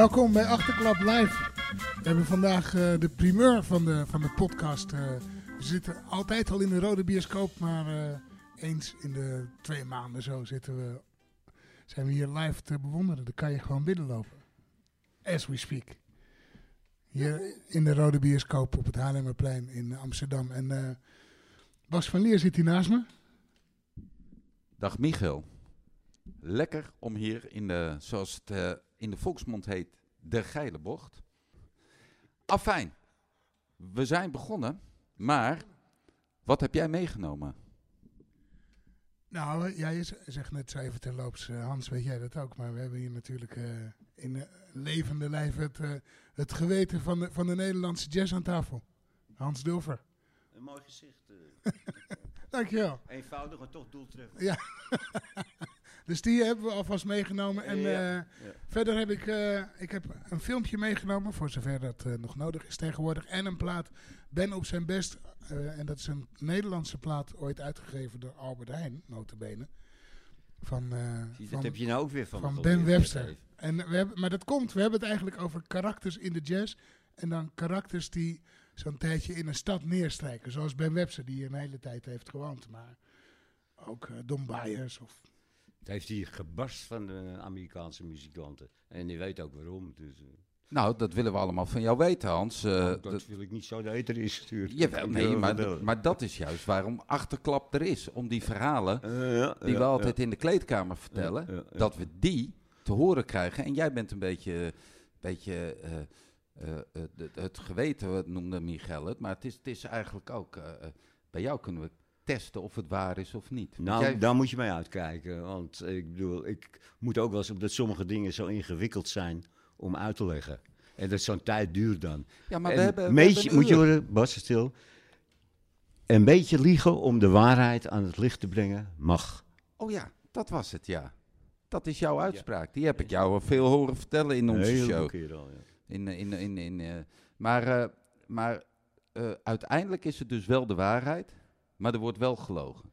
Welkom bij Achterklap Live. We hebben vandaag eh, de primeur van de, van de podcast. eh. we zitten altijd al in de rode bioscoop, maar eh, eens in de twee maanden zo zitten we, zijn we hier live te bewonderen. Dan kan je gewoon binnenlopen. As we speak. Hier in de rode bioscoop op het Haarlemmerplein in Amsterdam. En Bas van Leer zit hier naast me. Dag Michiel. Lekker om hier in de, zoals het in de volksmond heet, de geile bocht. Afijn, we zijn begonnen, maar wat heb jij meegenomen? Nou, jij zegt net zo even terloops, eh, Hans, weet jij dat ook? Maar we hebben hier natuurlijk eh, in eh, levende lijf het, het geweten van de, van de Nederlandse jazz aan tafel. Hans Dulver. Een mooi gezicht. eh. Dankjewel. eenvoudig, maar toch doeltreffend. Ja. Dus die hebben we alvast meegenomen. En Ja, eh, verder heb ik, eh, ik heb een filmpje meegenomen, voor zover dat eh, nog nodig is tegenwoordig. En een plaat, Ben op zijn best. en dat is een Nederlandse plaat, ooit uitgegeven door Albert Heijn, notabene. Van, Zie, van, dat heb je nou ook weer van, van Ben Webster. En we hebben, maar dat komt, we hebben het eigenlijk over karakters in de jazz. En dan karakters die zo'n tijdje in een stad neerstrijken. Zoals Ben Webster, die hier een hele tijd heeft gewoond. Maar ook eh, Don Byers of Het heeft hier gebarst van de Amerikaanse muzikanten. En die weet ook waarom. Dus, eh, Nou, dat willen we allemaal van jou weten, Hans. Eh, dat, dat- wil ik niet zo de eter is gestuurd. Jawel, nee, maar, maar dat is juist waarom Achterklap er is. Om die verhalen Eh, ja, die ja, we altijd ja. in de kleedkamer vertellen, Ja, ja, ja. dat we die te horen krijgen. En jij bent een beetje, beetje eh, eh, eh, het- geweten, noemde Michel het. Maar het is, het is eigenlijk ook, bij jou kunnen we testen of het waar is of niet. Nou, jij- daar moet je mee uitkijken. Want eh, ik bedoel, ik moet ook wel eens op dat sommige dingen zo ingewikkeld zijn om uit te leggen. En dat zo'n tijd duurt dan. ja, maar En we hebben, een we hebben moet je horen, Bas, stil. Een beetje liegen om de waarheid aan het licht te brengen mag. Oh ja, dat was het, ja. Dat is jouw uitspraak. Die heb ik jou al veel horen vertellen in onze Heel show. veel keer al, ja. In, eh, in, in, in, eh, maar eh, maar eh, uiteindelijk is het dus wel de waarheid, maar er wordt wel gelogen.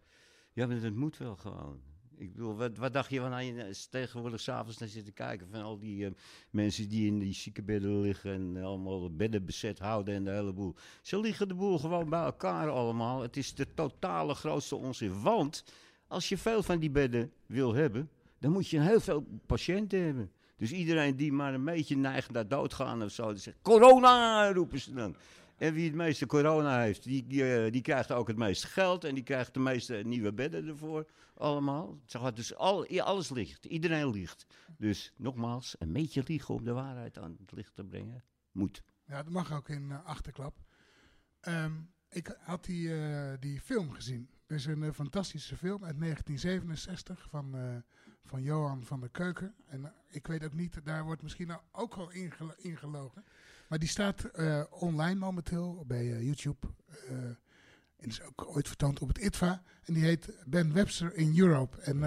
Ja, maar dat moet wel gewoon. Ik bedoel, wat, wat dacht je wanneer je eh, tegenwoordig s'avonds naar zit te kijken van al die eh, mensen die in die ziekenbedden liggen en allemaal bedden bezet houden en de hele boel. Ze liggen de boel gewoon bij elkaar allemaal. Het is de totale grootste onzin. Want als je veel van die bedden wil hebben, dan moet je heel veel patiënten hebben. Dus iedereen die maar een beetje neigt naar doodgaan of zo, die zegt corona, roepen ze dan. En wie het meeste corona heeft, die, eh, die krijgt ook het meeste geld en die krijgt de meeste nieuwe bedden ervoor. Allemaal. Dus al, alles ligt. Iedereen liegt. Dus nogmaals, een beetje liegen om de waarheid aan het licht te brengen. Moet. Ja, dat mag ook in eh, achterklap. Ehm, ik had die, eh, die film gezien. Het is een fantastische film uit 1967 van, van Johan van der Keuken. En ik weet ook niet, daar wordt misschien ook ingelo- ingelogen. Maar die staat eh, online momenteel bij eh, YouTube. eh, en is ook ooit vertoond op het ITVA. En die heet Ben Webster in Europe. En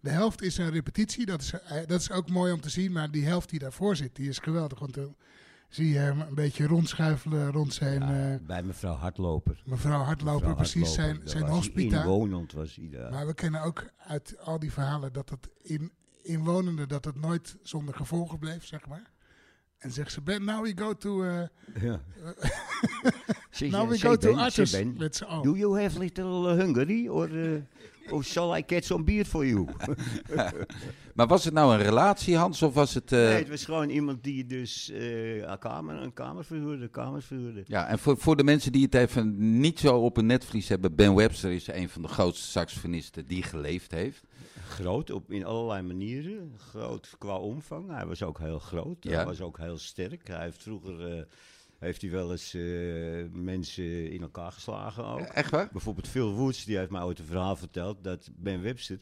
de helft is een repetitie. Dat is, dat is ook mooi om te zien. Maar die helft die daarvoor zit, die is geweldig. Want dan zie je hem een beetje rondschuifelen rond zijn... Ja, bij mevrouw Hardloper. mevrouw Hardloper, Mevrouw precies, Hardloper, zijn, zijn hospita. Inwonend was hij daar. Maar we kennen ook uit al die verhalen dat het in, inwonenden dat het nooit zonder gevolgen bleef, zeg maar. En zegt ze, Ben, now we go to, eh ja. Now we go to Ben, say Artus Ben. Do you have little uh, Hungary? Or, uh, or shall I get some beer for you? Maar was het nou een relatie, Hans, of was het... eh, Nee, het was gewoon iemand die dus eh, een, kamer, een kamer verhuurde, kamers verhuurde. Ja, en voor, voor de mensen die het even niet zo op een netvlies hebben, Ben Webster is een van de grootste saxofonisten die geleefd heeft. Groot op, in allerlei manieren. Groot qua omvang. Hij was ook heel groot. Ja. Hij was ook heel sterk. Hij heeft vroeger eh, heeft hij wel eens eh, mensen in elkaar geslagen ook. Echt waar? Bijvoorbeeld Phil Woods, die heeft mij ooit een verhaal verteld dat Ben Webster,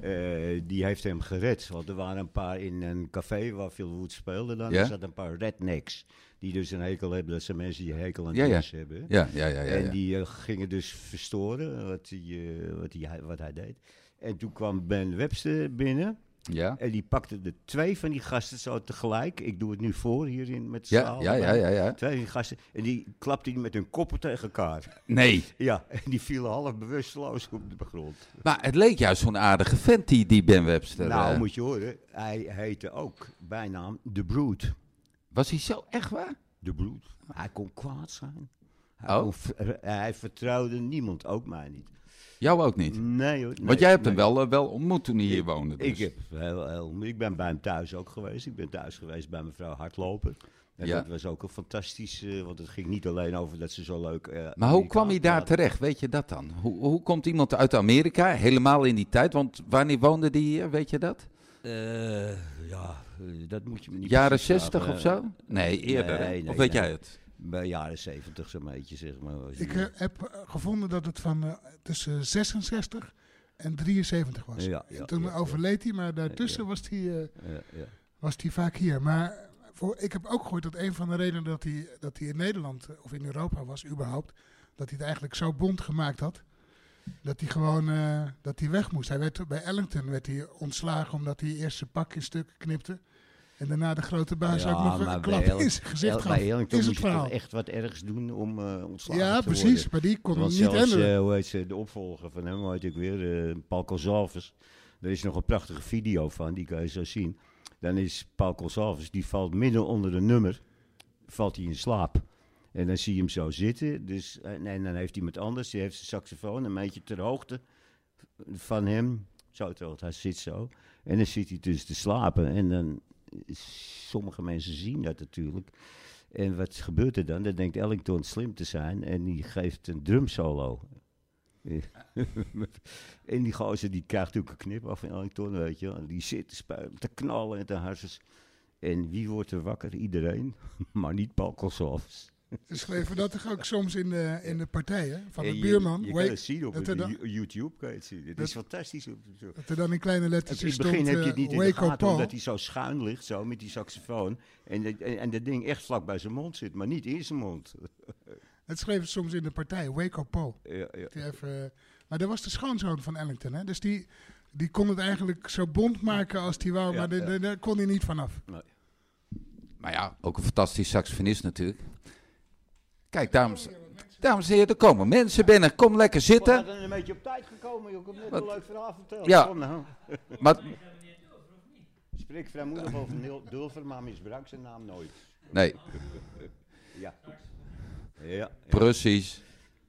eh, die heeft hem gered. Want er waren een paar in een café waar Phil Woods speelde dan. Ja? Er zaten een paar rednecks, die dus een hekel hebben. Dat zijn mensen die hekel aan Ja, ja. hebben. Ja, ja, ja. ja, En die eh, gingen dus verstoren wat eh, wat, wat hij deed. En toen kwam Ben Webster binnen. Ja? En die pakte de twee van die gasten zo tegelijk. Ik doe het nu voor hierin met de Ja, zaal ja, ja, ja, ja. Twee van die gasten. En die klapte die met hun koppen tegen elkaar. Nee. Ja, en die vielen half bewusteloos op de grond. Maar het leek juist zo'n aardige vent, die, die Ben Webster. nou, eh. moet je horen. Hij heette ook bijnaam The Brood. Was hij zo echt waar? The Brood. Hij kon kwaad zijn. Hij, Oh. kon hij vertrouwde niemand, ook mij niet. Jou ook niet? Nee hoor. Want jij hebt hem wel, eh, wel ontmoet toen hij hier woonde. Dus. Ik, heb heel, heel, ik ben bij hem thuis ook geweest. Ik ben thuis geweest bij mevrouw Hardloper. En Ja. dat was ook een fantastisch, eh, want het ging niet alleen over dat ze zo leuk... eh, Maar hoe kwam hij daar terecht? Weet je dat dan? Hoe, hoe komt iemand uit Amerika, helemaal in die tijd? Want wanneer woonde die hier, weet je dat? Ja, dat moet je me niet Jaren precies 60 vragen. of zo? Nee, eerder. Nee, nee, of weet jij het? Bij jaren 70 zo'n beetje, zeg maar. Ik eh, heb eh, gevonden dat het van eh, tussen 66 en 73 was. Ja, ja, En toen ja, overleed hij, maar daartussen was hij ja, ja. was hij vaak hier. Maar voor, ik heb ook gehoord dat een van de redenen dat hij, dat hij in Nederland of in Europa was überhaupt, dat hij het eigenlijk zo bond gemaakt had, dat hij gewoon dat hij weg moest. Hij werd, bij Ellington werd hij ontslagen omdat hij eerst zijn pak in stukken knipte. En daarna de grote baas Ja, ook nog een klap in zijn gezicht gaf. Ellington is het verhaal. echt wat ergs doen om eh ontslagen Ja, te worden. precies. Maar die kon niet zelfs, handelen. eh, hoe heet ze, de opvolger van hem, hoe heet ik weer, eh, Paul Consalves. Er is nog een prachtige video van, die kan je zo zien. Dan is Paul Consalves, die valt midden onder een nummer, valt hij in slaap. En dan zie je hem zo zitten. Dus, en, en dan heeft iemand anders, die heeft zijn saxofoon een beetje ter hoogte van hem. Zo ter hoogte, hij zit zo. En dan zit hij dus te slapen. En dan, sommige mensen zien dat natuurlijk. En wat gebeurt er dan? Dan denkt Ellington slim te zijn en die geeft een drumsolo. en die gozer die krijgt natuurlijk een knip af van Ellington, weet je die zit te spelen, te knallen en te harses. En wie wordt er wakker? Iedereen. maar niet. Ze schreven dat toch ook soms in de, in de partijen van de je- buurman. Je, Wake- kan het zien op dat het dan- YouTube, kan je het zien. Het dat- is fantastisch. dat er dan in kleine letters In het stond, begin heb je eh, het niet in de gaten, Paul. omdat hij zo schuin ligt, zo met die saxofoon. En, de- en, en dat ding echt vlak bij zijn mond zit, maar niet in zijn mond. Dat schreven ze soms in de partij, Wake up Paul. Ja, ja. Even, eh, maar dat was de schoonzoon van Ellington, hè? Dus die, die kon het eigenlijk zo bond maken als hij wou, Ja, maar daar kon hij niet vanaf. Maar ja, ook een fantastisch saxofonist natuurlijk. Kijk, dames, dames en heren, er komen mensen binnen. Kom lekker We zitten. hadden een beetje op tijd gekomen. Ik heb net een leuk verhaal verteld. Ja. Kom nou. Maar, Spreek vrijmoedig over Dulver, maar misbruik zijn naam nooit. nee, Ja. Ja. precies.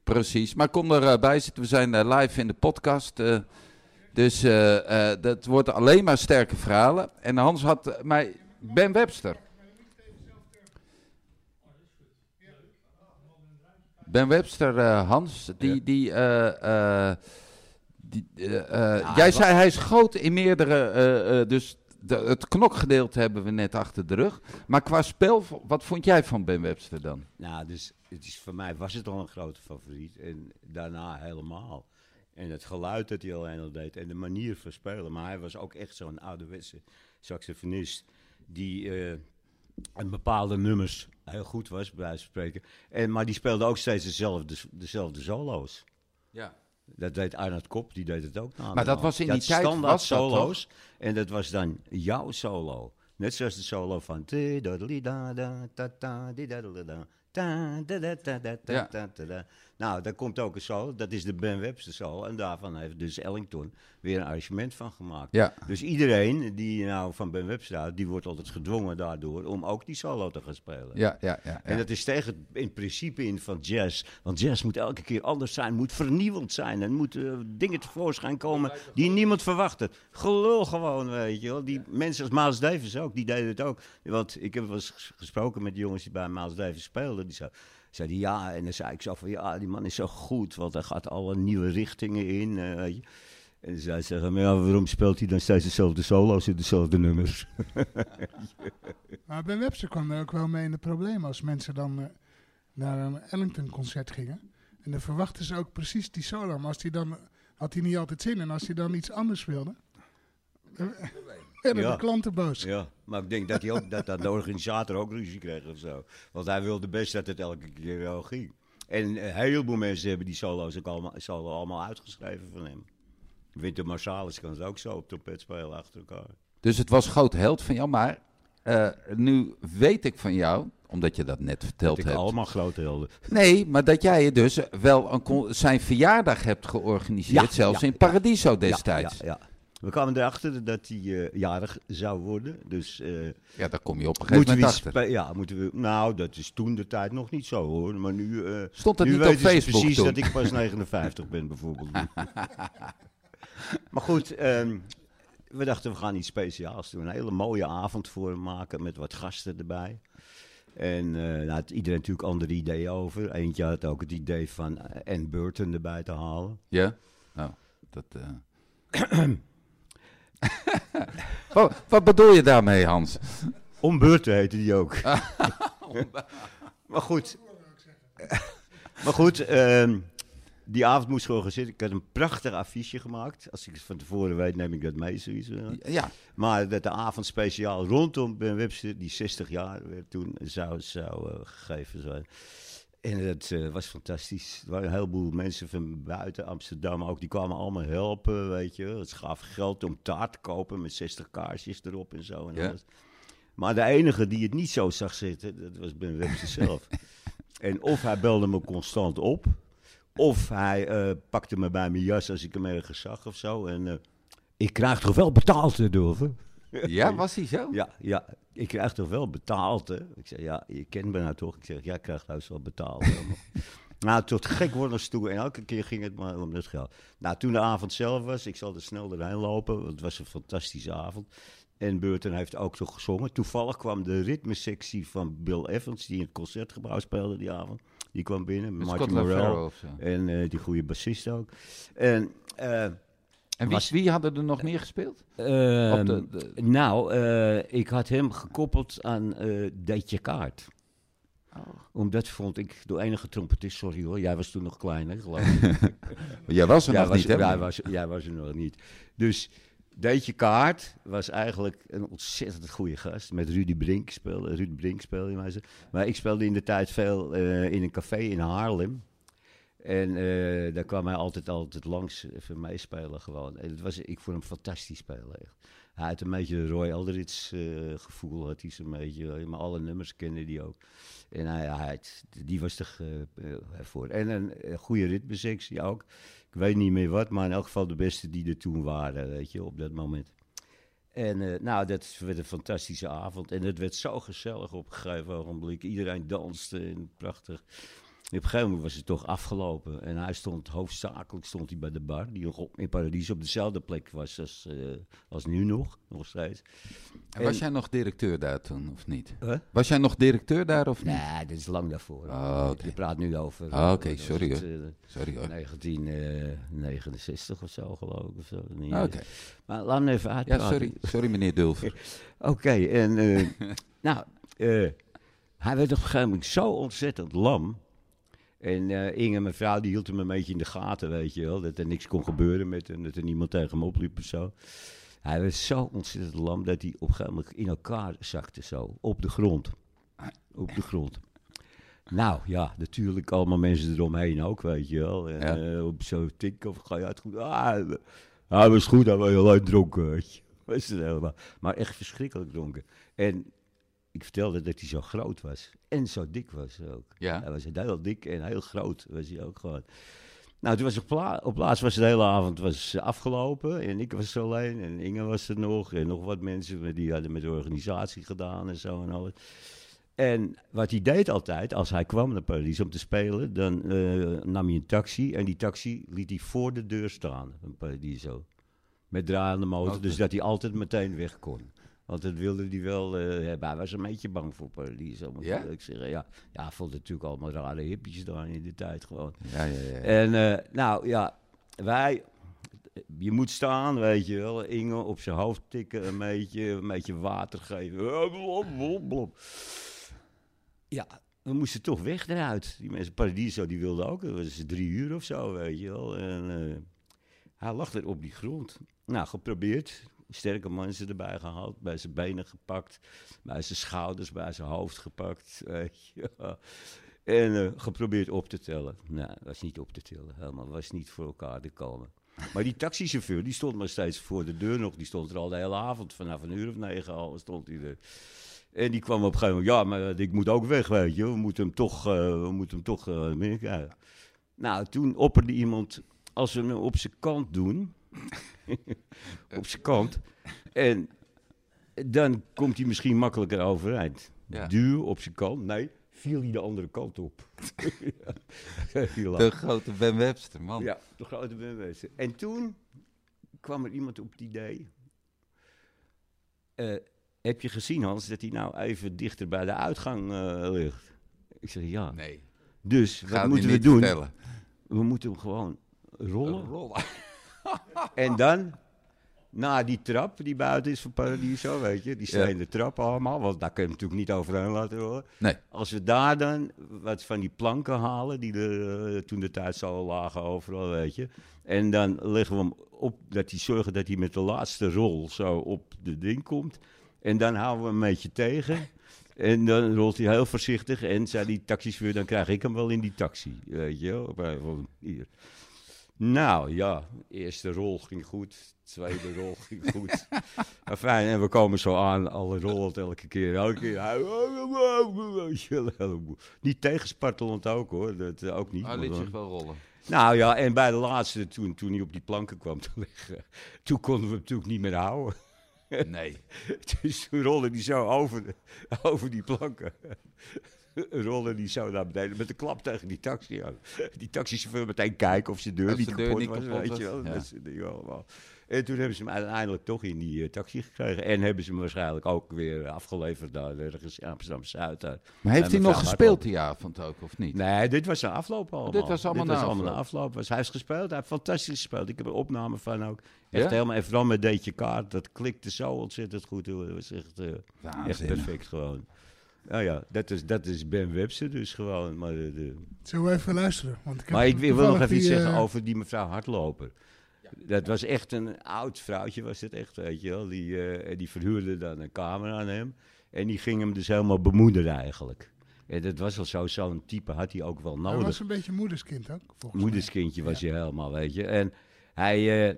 Precies. Maar kom erbij zitten. We zijn eh, live in de podcast. eh, dus eh, dat wordt alleen maar sterke verhalen. En Hans had mij... Ben Webster. Ben Webster, eh, Hans, die... Ja. die, eh, eh, die jij zei hij is groot in meerdere... dus de, het knokgedeelte hebben we net achter de rug. Maar qua spel, wat vond jij van Ben Webster dan? Nou, dus het is, voor mij was het al een grote favoriet. En daarna helemaal. En het geluid dat hij alleen al deed. En de manier van spelen. Maar hij was ook echt zo'n ouderwetse saxofonist. Die een bepaalde nummers heel goed was, bij wijze van spreken. En, maar die speelde ook steeds dezelfde, dezelfde solo's. Ja. Dat deed Arnold Kop, die deed het ook. na Maar dat was in die tijd, standaard was dat solo's. En dat was dan jouw solo. Net zoals de solo van... Ja. Nou, daar komt ook een solo. Dat is de Ben Webster solo. En daarvan heeft dus Ellington weer een arrangement van gemaakt. Ja. Dus iedereen die nou van Ben Webster houdt... die wordt altijd gedwongen daardoor om ook die solo te gaan spelen. Ja, ja, ja. En dat is tegen in principe in van jazz. Want jazz moet elke keer anders zijn, moet vernieuwend zijn. En moet eh, dingen tevoorschijn komen die niemand verwachtte. Gelul gewoon, weet je wel. Die mensen als Miles Davis ook, die deden het ook. Want ik heb wel eens ges- gesproken met de jongens die bij Miles Davis speelden. Die zei, zeiden ja, en dan zei ik zo van ja, die man is zo goed. Want hij gaat alle nieuwe richtingen in, eh, weet je. En dan zei ze, maar ja, waarom speelt hij dan steeds dezelfde solo's en dezelfde nummers? Maar Ben Webster kwam er ook wel mee in de problemen als mensen dan eh, naar een Ellington-concert gingen. En dan verwachten ze ook precies die solo. Maar als hij dan, had hij niet altijd zin. En als hij dan iets anders wilde, dan werden Ja. de klanten boos. Ja, maar ik denk dat, hij ook, dat, dat de organisator ook ruzie kreeg of zo. Want hij wilde best dat het elke keer wel ging. En een heleboel mensen hebben die solo's ook allemaal, solo allemaal uitgeschreven van hem. Winter Marsalis kan het ook zo op trompet spelen achter elkaar. Dus het was groot held van jou, maar eh, nu weet ik van jou, omdat je dat net verteld Ik hebt. allemaal grote helden. Nee, maar dat jij je dus wel een zijn verjaardag hebt georganiseerd, Ja, zelfs ja, in ja. Paradiso destijds. Ja, ja, ja. We kwamen erachter dat hij eh, jarig zou worden. Dus eh, Ja, daar kom je op een gegeven moeten we, moment achter. ja, moeten we. Nou, dat is toen de tijd nog niet zo hoor. Maar nu. eh, Stond nu niet op weten ze precies toen? dat ik pas 59 ben, bijvoorbeeld. maar goed, ehm, we dachten we gaan iets speciaals doen. Een hele mooie avond voor hem maken met wat gasten erbij. En eh nou, had iedereen natuurlijk andere ideeën over. Eentje had ook het idee van Anne Burton erbij te halen. Ja? Nou, dat... wat, wat bedoel je daarmee, Hans? Om Burton heette die ook. maar goed. maar goed, ehm, die avond moest georganiseerd. Ik had een prachtig affiche gemaakt. Als ik het van tevoren weet, neem ik dat mee. Zoiets. eh. Ja, Maar dat de avond speciaal rondom Ben Webster, die 60 jaar werd toen, zou, zou eh, gegeven zijn. En dat eh, was fantastisch. Er waren een heleboel mensen van buiten Amsterdam ook. Die kwamen allemaal helpen, weet je. Het gaf geld om taart te kopen met 60 kaarsjes erop en zo. En Ja. alles. Maar de enige die het niet zo zag zitten, dat was Ben Webster zelf. En of hij belde me constant op, of hij eh, pakte me bij mijn jas als ik hem ergens zag of zo. En eh, ik krijg toch wel betaald, Dulve? Ja was hij zo? Ja, ja, ik krijg toch wel betaald, hè? Ik zeg, ja, je kent me nou toch? Ik zeg, ja, ik krijg thuis wel betaald. nou, tot gek worden toe. En elke keer ging het maar om dat geld. Nou, toen de avond zelf was, ik zal er snel doorheen lopen. Want het was een fantastische avond. En Burton heeft ook toch gezongen. Toevallig kwam de ritmesectie van Bill Evans, die in het concertgebouw speelde die avond. Die kwam binnen, Martin Morel. of zo. En eh, die goede bassist ook. En... eh, En wie, Was- wie hadden er nog meer gespeeld? Ehm, Op de- de- Nou, eh, ik had hem gekoppeld aan eh Deetje Kaart. Oh. Omdat vond ik de enige trompetist, sorry hoor, jij was toen nog kleiner, geloof ik. Jij was er jij, nog was, niet, hè? jij, was, jij was er nog niet. Dus Deetje Kaart was eigenlijk een ontzettend goede gast. Met Rudy Brink speelde, Ruud Brink speelde hij mij. Maar ik speelde in de tijd veel eh, in een café in Haarlem. En eh, daar kwam hij altijd, altijd langs even meespelen gewoon. En het was, ik vond hem fantastisch spelen echt. Hij had een beetje Roy Alderits eh, gevoel, had hij zo'n beetje. eh, Maar alle nummers kende hij ook. En hij, hij die was er eh, eh, voor. En een, eh, goede ritmesectie ook. Ik weet niet meer wat, maar in elk geval de beste die er toen waren, weet je, op dat moment. En eh, nou, dat werd een fantastische avond. En het werd zo gezellig op een gegeven ogenblik. Iedereen danste en prachtig. Op een gegeven moment was het toch afgelopen. En hij stond, hoofdzakelijk stond hij bij de bar, die in Paradies op dezelfde plek was als, eh, als nu nog, nog steeds. En was en- jij nog directeur daar toen, of niet? Huh? Was jij nog directeur daar, of niet? Nee, dat is lang daarvoor. Oh. Je praat nu over... Ah, oké, wat was sorry, het, hoor. eh, Sorry hoor. 1969 of zo, geloof ik. Of zo. Ah, Oké. Maar laat me even Ja, uitpraten. sorry. Sorry, meneer Dulver. Oké, en eh, nou, eh, hij werd op een gegeven moment zo ontzettend lam. En eh, Inge, mijn vrouw, die hield hem een beetje in de gaten, weet je wel. Dat er niks kon gebeuren met hem, dat er niemand tegen hem opliep of zo. Hij werd zo ontzettend lam dat hij op een gegeven moment in elkaar zakte zo, op de grond. Op de grond. Nou ja, natuurlijk allemaal mensen eromheen ook, weet je wel. En, Ja. eh, op zo'n tik of ga je uit goed. Ah, hij was goed, hij was heel uit dronken, weet je. Was het helemaal. Maar echt verschrikkelijk dronken. En ik vertelde dat hij zo groot was. En zo dik was ook. Ja. Hij was heel dik en heel groot was hij ook gewoon. Nou, toen was op, pla op laatst was de hele avond was afgelopen. En ik was alleen en Inge was er nog. En nog wat mensen die hadden met de organisatie gedaan en zo en alles. En wat hij deed altijd, als hij kwam naar Parijs om te spelen, dan eh, nam hij een taxi. En die taxi liet hij voor de deur staan, een Paradiso. Met draaiende motor, dus dat hij altijd meteen weg kon. Want dat wilde hij wel eh, hebben. Hij was een beetje bang voor Paradiso, moet Ja? ik zeggen. Ja, ja hij vond natuurlijk allemaal rare hippies daar in die tijd gewoon. Ja, ja, ja. En eh, nou ja, wij, je moet staan, weet je wel. Inge op zijn hoofd tikken, een beetje, een beetje water geven. Ja, we moesten toch weg eruit. Die mensen, Paradiso, die wilden ook. Dat was drie uur of zo, weet je wel. En eh, hij lag er op die grond. Nou, geprobeerd. Sterke mensen erbij gehaald, bij zijn benen gepakt, bij zijn schouders, bij zijn hoofd gepakt. En eh, geprobeerd op te tellen. Nou, was niet op te tellen, helemaal. Was niet voor elkaar te komen. Maar die taxichauffeur, die stond maar steeds voor de deur nog. Die stond er al de hele avond, vanaf een uur of negen al stond hij er. En die kwam op een gegeven moment, ja, maar eh, ik moet ook weg, weet je. We moeten hem toch, eh, we moeten hem toch krijgen. Nou, toen opperde iemand, als we hem op zijn kant doen, op zijn kant, en dan komt hij misschien makkelijker overeind. Ja. Duw op zijn kant, nee, viel hij de andere kant op. De grote Ben Webster, man. ja, de grote beweging. En toen kwam er iemand op het idee. eh, heb je gezien, Hans, dat hij nou even dichter bij de uitgang eh, ligt? Ik zeg ja. Nee, Dus wat moeten we doen? vertellen. We moeten hem gewoon rollen. Rollen. En dan, na die trap die buiten is van Paradiso, weet je, die Ja. stenen trap allemaal, want daar kun je hem natuurlijk niet overheen laten rollen. Nee. Als we daar dan wat van die planken halen, die er eh, toen de tijd zo lagen overal, weet je. En dan leggen we hem op, dat hij zorgen dat hij met de laatste rol zo op de ding komt. En dan houden we hem een beetje tegen. En dan rolt hij heel voorzichtig en zei die taxichauffeur, dan krijg ik hem wel in die taxi. Weet je wel, hier. Nou ja, eerste rol ging goed, tweede rol ging goed. Fijn, en we komen zo aan, alle rolt elke keer. Elke keer. Niet tegenspartelend ook hoor, dat eh, ook niet. Hij liet zich wel rollen. nou ja, en bij de laatste, toen, toen hij op die planken kwam te liggen, toen konden we hem natuurlijk niet meer houden. Nee. Dus toen rolde hij zo over, over die planken. Rolde hij zo naar beneden met een klap tegen die taxi aan. Die taxichauffeur meteen kijken of zijn deur Of niet zijn deur kapot niet was, kapot weet was, je wel. ja. Dat soort dingen allemaal. En toen hebben ze hem uiteindelijk toch in die eh, taxi gekregen. En hebben ze hem waarschijnlijk ook weer afgeleverd naar ergens in Amsterdam-Zuid. Maar heeft hij nog gespeeld die avond ook, of niet? Nee, dit was een afloop allemaal. Dit was allemaal na allemaal afloop. een afloop. Was, hij heeft gespeeld, hij heeft fantastisch gespeeld. Ik heb er opname van ook. Echt Ja? helemaal, en vooral met Deetje Kaart, dat klikte zo ontzettend goed. Dat was echt, eh, echt perfect gewoon. Nou ja, dat is, dat is Ben Webster dus gewoon. Maar, de, de- Zullen we even luisteren? Want ik maar ik wil nog even iets zeggen eh, over die mevrouw Hardloper. Dat was echt een oud vrouwtje, was het echt, weet je wel. Die, eh, die verhuurde dan een kamer aan hem. En die ging hem dus helemaal bemoederen eigenlijk. En dat was al zo, zo'n type had hij ook wel Hij nodig. was een beetje moederskind ook, volgens mij. Moederskindje was hij helemaal, weet je. En hij, eh,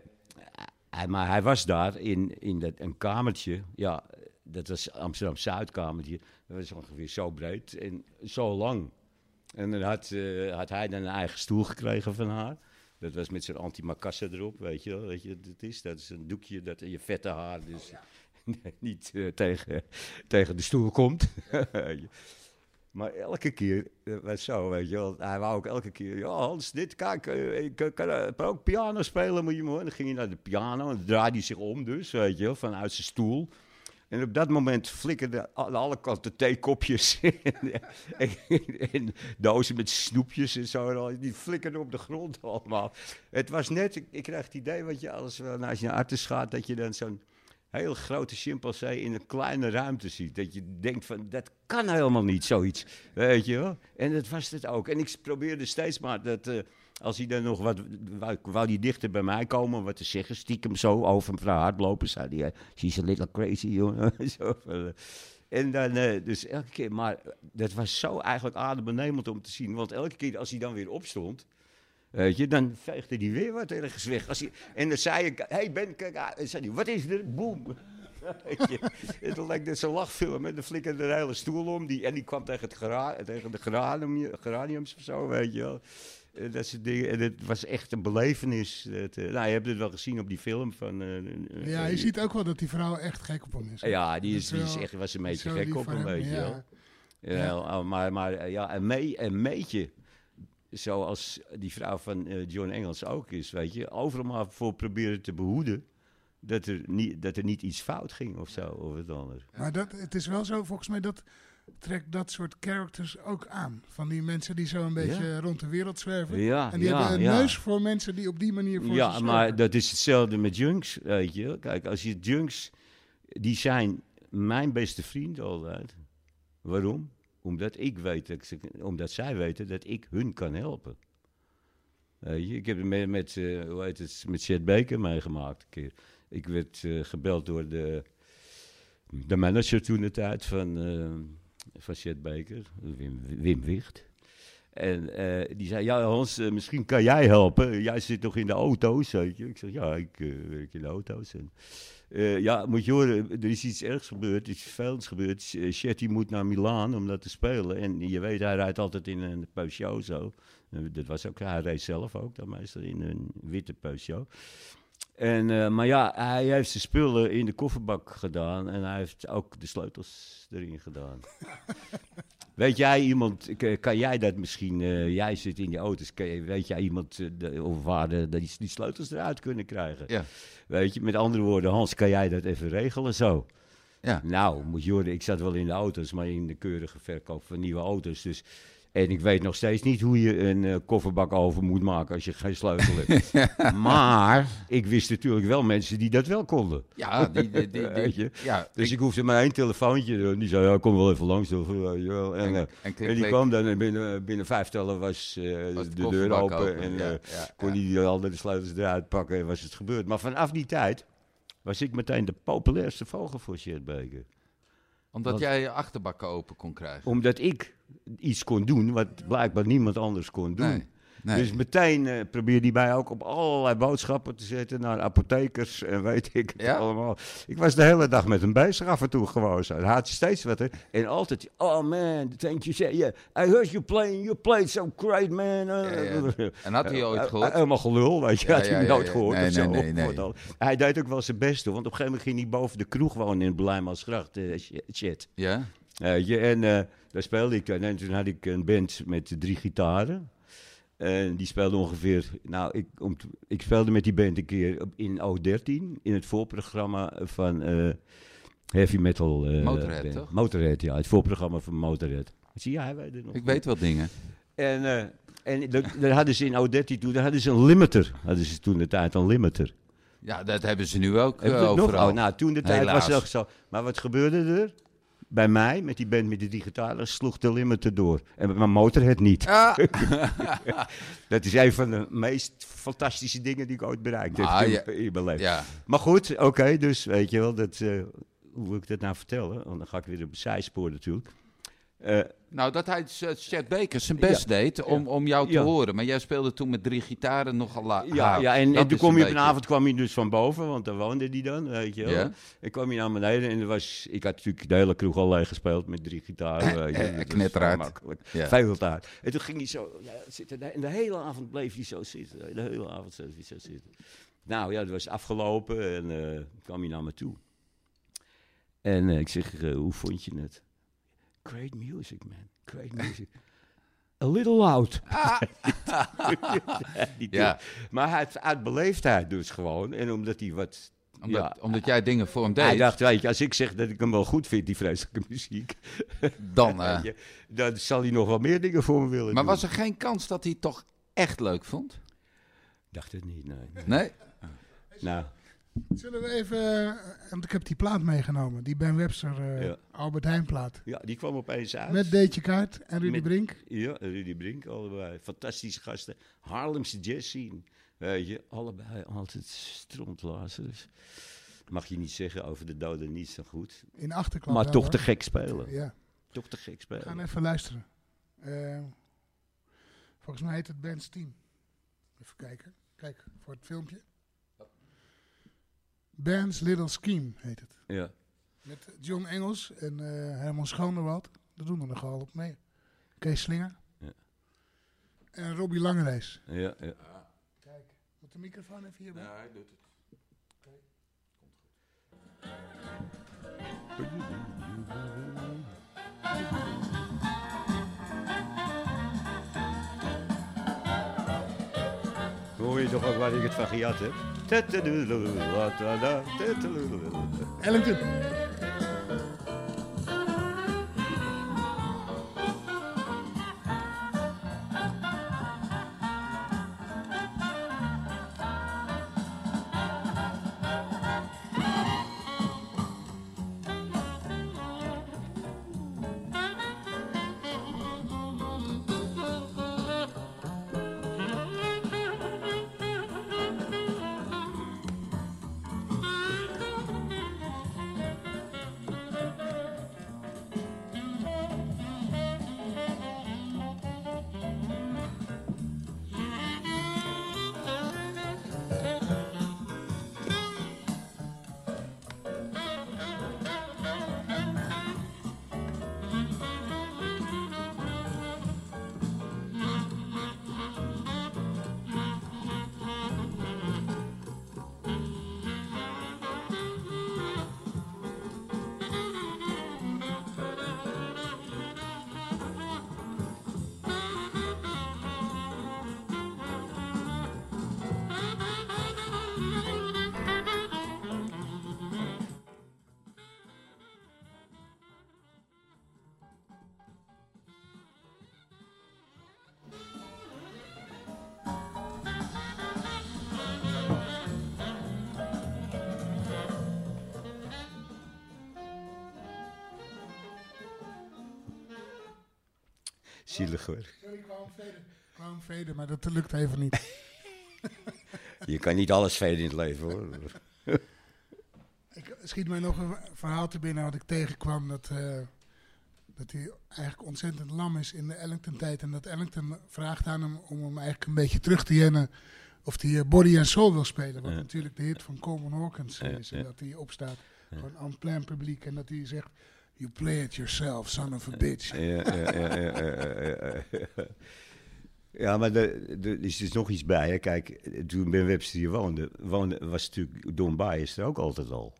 hij, maar hij was daar in, in dat, een kamertje. Ja, dat was Amsterdam Zuidkamertje. Dat was ongeveer zo breed en zo lang. En dan had, eh, had hij dan een eigen stoel gekregen van haar. Dat was met zo'n antimacasse erop, weet je wel. Weet je wat het is? Dat is een doekje dat je vette haar dus niet eh, tegen, tegen de stoel komt. Maar elke keer eh, was zo, weet je wel. Hij wou ook elke keer, ja Hans, dit, kijk, ik kan ook piano spelen, moet je maar. En dan ging hij naar de piano en dan draaide hij zich om dus, weet je wel, vanuit zijn stoel. En op dat moment flikkerden aan alle kanten theekopjes en, en, en dozen met snoepjes en zo. Die flikkerden op de grond allemaal. Het was net, ik, ik krijg het idee, wat je, als, we- als je naar artis gaat, dat je dan zo'n heel grote chimpansee in een kleine ruimte ziet. Dat je denkt van, dat kan helemaal niet, zoiets. Weet je wel? En dat was het ook. En ik probeerde steeds maar dat... eh, als hij dan nog wat... Wou, wou die dichter bij mij komen, wat te zeggen, stiekem zo over mevrouw hardlopen, zei hij... eh, She's a little crazy, jongen. zo, eh. en dan, eh, dus elke keer... Maar dat was zo eigenlijk adembenemend om te zien. Want elke keer als hij dan weer opstond... Weet je, dan veegde hij weer wat ergens weg. Als hij, en dan zei ik, hey Ben, kijk uit. En zei hij, wat is er? Je, het lijkt net zo'n lachfilm. En dan flikkerde de hele stoel om. Die, en die kwam tegen, het gera, tegen de geranium, geraniums of zo, weet je wel. En dat soort dingen. En het was echt een belevenis. Dat, eh, nou, je hebt het wel gezien op die film van... eh, eh, Ja, je eh, ziet ook wel dat die vrouw echt gek op hem is. Ja, die, is, die is echt, was een beetje gek op hem, weet je ja. Ja, maar, maar eh, ja, een, mee, een meetje, zoals die vrouw van eh, John Engels ook is, weet je, overal maar voor proberen te behoeden dat er niet, dat er niet iets fout ging of zo, of het anders. Maar dat, het is wel zo, volgens mij, dat trekt dat soort characters ook aan. Van die mensen die zo een beetje rond de wereld zwerven. Ja, en die ja, hebben een neus voor mensen die op die manier voor Ja, maar dat is hetzelfde met junks, weet je. Kijk, als je junks, die zijn mijn beste vriend altijd. Waarom? Omdat ik weet, dat ze- omdat zij weten dat ik hun kan helpen. Weet je, ik heb het met, met, eh, hoe heet het, met Chet Baker meegemaakt een keer. Ik werd eh, gebeld door de, de manager toen de tijd van, eh van Chet Baker, Wim, Wicht. En eh, die zei, ja Hans, eh, misschien kan jij helpen. Jij zit nog in de auto's, weet je. Ik zeg, ja, ik eh, werk in de auto's. En, ja, moet je horen, er is iets ergs gebeurd, er is gebeurd. Sh- Shetty moet naar Milaan om dat te spelen. En je weet, hij rijdt altijd in een Peugeot zo. Dat was ook, hij reed zelf ook dan meestal in een witte Peugeot. En, eh, maar ja, hij heeft zijn spullen in de kofferbak gedaan en hij heeft ook de sleutels erin gedaan. weet jij iemand, kan jij dat misschien, eh, jij zit in die auto's, kan weet jij iemand eh, de, of waar de, die, die sleutels eruit kunnen krijgen? Ja. Weet je, met andere woorden, Hans, kan jij dat even regelen zo? Ja. Nou, moet je horen, ik zat wel in de auto's, maar in de keurige verkoop van nieuwe auto's. Dus, en ik weet nog steeds niet hoe je een eh, kofferbak over moet maken als je geen sleutel hebt. maar ik wist natuurlijk wel mensen die dat wel konden. Ja, die, die, die, die- Weet je? ja Dus ik, hoefde maar één telefoontje. Die zei, ja, kom wel even langs. wel. En, en, eh, en en die kwam dan en binnen, binnen vijf tellen was, eh, was de, de deur open. En ja, eh, kon hij al de sleutels eruit pakken en was het gebeurd. Maar vanaf die tijd was ik meteen de populairste vogel voor Sjetbeke. Omdat Want- jij je achterbakken open kon krijgen. Omdat ik iets kon doen wat blijkbaar niemand anders kon doen. Nee, nee. Dus meteen eh probeerde hij mij ook op allerlei boodschappen te zetten naar apothekers en weet ik het Ja? allemaal. Ik was de hele dag met hem bezig af en toe gewoon zo. Hij had steeds wat. hè. En altijd, oh man, thank you. Say, yeah, I heard you playing, you played so great man. Ja, ja. En had hij ooit Eh, gehoord? eh, Helemaal gelul, weet je. Had hij nooit gehoord Nee, of zo. Hij deed ook wel zijn best, hoor. Want op een gegeven moment ging hij boven de kroeg wonen in Blijmansgracht. eh, shit. Ja? Weet je, en eh, daar speelde ik dan. En toen had ik een band met drie gitaren. En die speelde ongeveer. Nou, ik, om ik speelde met die band een keer op- in O13. In het voorprogramma van eh, heavy metal. eh, Motorhead, band. toch? Motorhead, ja. Het voorprogramma van Motorhead. Zie je, hij weet het nog. Ik weet wel dingen. En, eh, en dat- daar hadden ze in O13 toen, daar hadden ze een limiter. Hadden ze toen de tijd een limiter. Ja, dat hebben ze nu ook eh, het nog? overal. Oh, nou, toen de tijd was ook zo. Maar wat gebeurde er? Bij mij, met die band met die drie gitaren, sloeg de limiter door. En met mijn motorhead niet. Ah, Dat is een van de meest fantastische dingen die ik ooit bereikt heb Ah, in, ja. in mijn leven. ja. Maar goed, oké, dus weet je wel, dat, eh, hoe wil ik dat nou vertellen? Want dan ga ik weer op een zijspoor natuurlijk. Eh, Nou, dat hij uh, Chet Baker zijn best deed om, om jou te Ja. horen. Maar jij speelde toen met drie gitaren nogal la- ja, ja, en, Dat en toen kwam je op een avond kwam je dus van boven, want daar woonde die dan, weet je wel. Ik kwam hier naar beneden en er was, ik had natuurlijk de hele kroeg al leeg gespeeld met drie gitaren. Eh, Dat was knetterhard. zo makkelijk. En toen ging hij zo ja, zitten. En de hele avond bleef hij zo zitten. De hele avond bleef hij zo zitten. Nou ja, het was afgelopen en eh, kwam hij naar me toe. En eh, ik zeg, eh, hoe vond je het? Great music, man. Great music. A little loud. Die Ja. Maar uit, uit beleefdheid dus gewoon. En omdat hij wat... omdat, ja, omdat jij dingen voor hem hij deed, dacht, weet je, als ik zeg dat ik hem wel goed vind, die vreselijke muziek, dan... eh, dan zal hij nog wel meer dingen voor me willen maar doen. was er geen kans dat hij het toch echt leuk vond? dacht het niet, nee. Nee? Nou, Zullen we even, eh, want ik heb die plaat meegenomen, die Ben Webster Ja. Albert Heijn plaat. ja, die kwam opeens uit. Met Deetje Kaart en Rudy Met- Brink. Ja, Rudy Brink, allebei. Fantastische gasten. Haarlemse jazz scene. Weet je, allebei altijd strontlazers. Mag je niet zeggen over de doden niet zo goed. In achterklap. maar wel, toch hoor. te gek spelen. Ja, Toch te gek we gaan spelen. even luisteren. Eh, volgens mij heet het Band's Team. Even kijken. Kijk, voor het filmpje. Band's Little Scheme heet het. Ja. Met John Engels en eh Herman Schonewald. Dat doen er nogal op mee. Kees Slinger. Ja. En Robbie Langereis. Ja, ja. Kijk, moet de microfoon even hierbij? hij doet het. Hoor je toch ook waar ik het van gejat heb? Ellington. Zielig hoor. Sorry, ik wou veden. Ik wou hem veden, maar dat lukt even niet. Je kan niet alles veden in het leven hoor. Ik schiet mij nog een verhaal te binnen wat ik tegenkwam. Dat, eh, dat hij eigenlijk ontzettend lam is in de Ellington-tijd. En dat Ellington vraagt aan hem om hem eigenlijk een beetje terug te jennen. Of hij eh, Body and Soul wil spelen. Wat Ja. natuurlijk de hit van Coleman Hawkins Ja, is. En ja. dat hij opstaat. Gewoon aan plein publiek. En dat hij zegt... You play it yourself, son of a bitch. Ja, ja, ja, ja, ja, ja, ja. Ja, maar er is dus nog iets bij. Hè. Kijk, toen Ben Webster hier woonde, woonde was natuurlijk Don Bias er ook altijd al.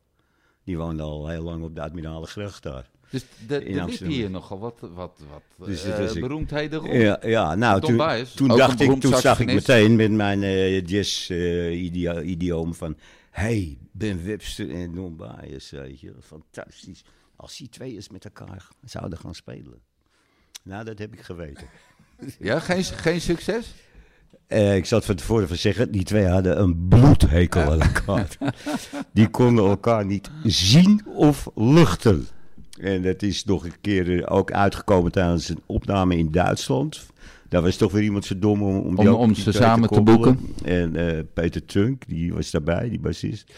Die woonde al heel lang op de Admirale Gracht daar. Dus de, In er liep hier nogal wat, wat, wat Dus eh, is ik- beroemdheden rond. Ja, ja nou, Don toen, dacht ik, toen zag ik meteen met mijn eh jazz-idioom van... hey, Ben Webster en Don Bias, weet je. Fantastisch. Als die twee eens met elkaar zouden gaan spelen. Nou, dat heb ik geweten. Ja, geen, geen succes? Eh, ik zat van tevoren van zeggen, die twee hadden een bloedhekel aan elkaar. die konden elkaar niet zien of luchten. En dat is nog een keer eh, ook uitgekomen tijdens een opname in Duitsland. Daar was toch weer iemand zo dom om, om, die Om- ze samen te boeken. En eh, Peter Trunk, die was daarbij, die bassist.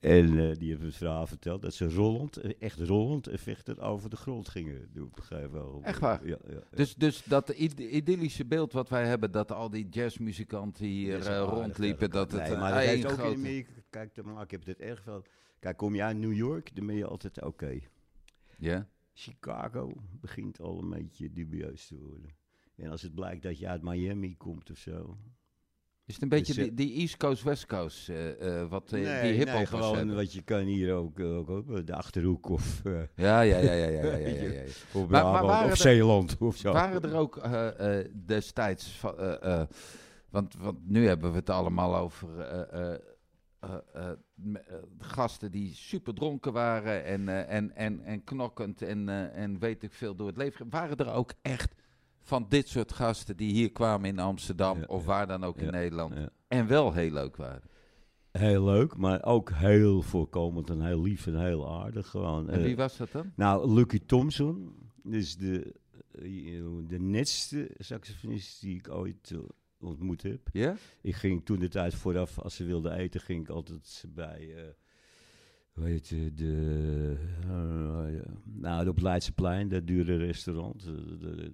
En eh, die heeft het verhaal verteld dat ze rollend, eh, echt rollend en vechtend over de grond gingen. Ik begrijp wel. Echt waar? Ja, ja, ja. Dus, dus dat id- idyllische beeld wat wij hebben, dat al die jazzmuzikanten hier eh, rondliepen, dat het Nee, maar dat heeft ook in Amerika, kijk, te maken heb het erg veel. Kijk, kom je uit New York, dan ben je altijd oké. Ja? Chicago begint al een beetje dubieus te worden. En als het blijkt dat je uit Miami komt of zo. Is een beetje dus, eh, die, East Coast, West Coast, uh, wat die hip nee, gewoon wat je kan hier ook, ook, ook de Achterhoek of... ja, ja, ja, ja, ja, ja, ja, ja. Of, maar, waren of Zeeland zo. Waren er ook destijds... want, want nu hebben we het allemaal over... Gasten die super dronken waren en, en, en, en knokkend en, en weet ik veel door het leven. Waren er ook echt van dit soort gasten die hier kwamen in Amsterdam Ja, of waar dan ook in Nederland en wel heel leuk waren? Heel leuk, maar ook heel voorkomend en heel lief en heel aardig gewoon. En Eh, wie was dat dan? Nou, Lucky Thompson is de, eh, de netste saxofonist die ik ooit eh, ontmoet heb. Ja? Ik ging toen de tijd vooraf, als ze wilden eten, ging ik altijd bij, eh hoe heet je, de, eh, nou, op Leidseplein, dat dure restaurant. eh, de- de-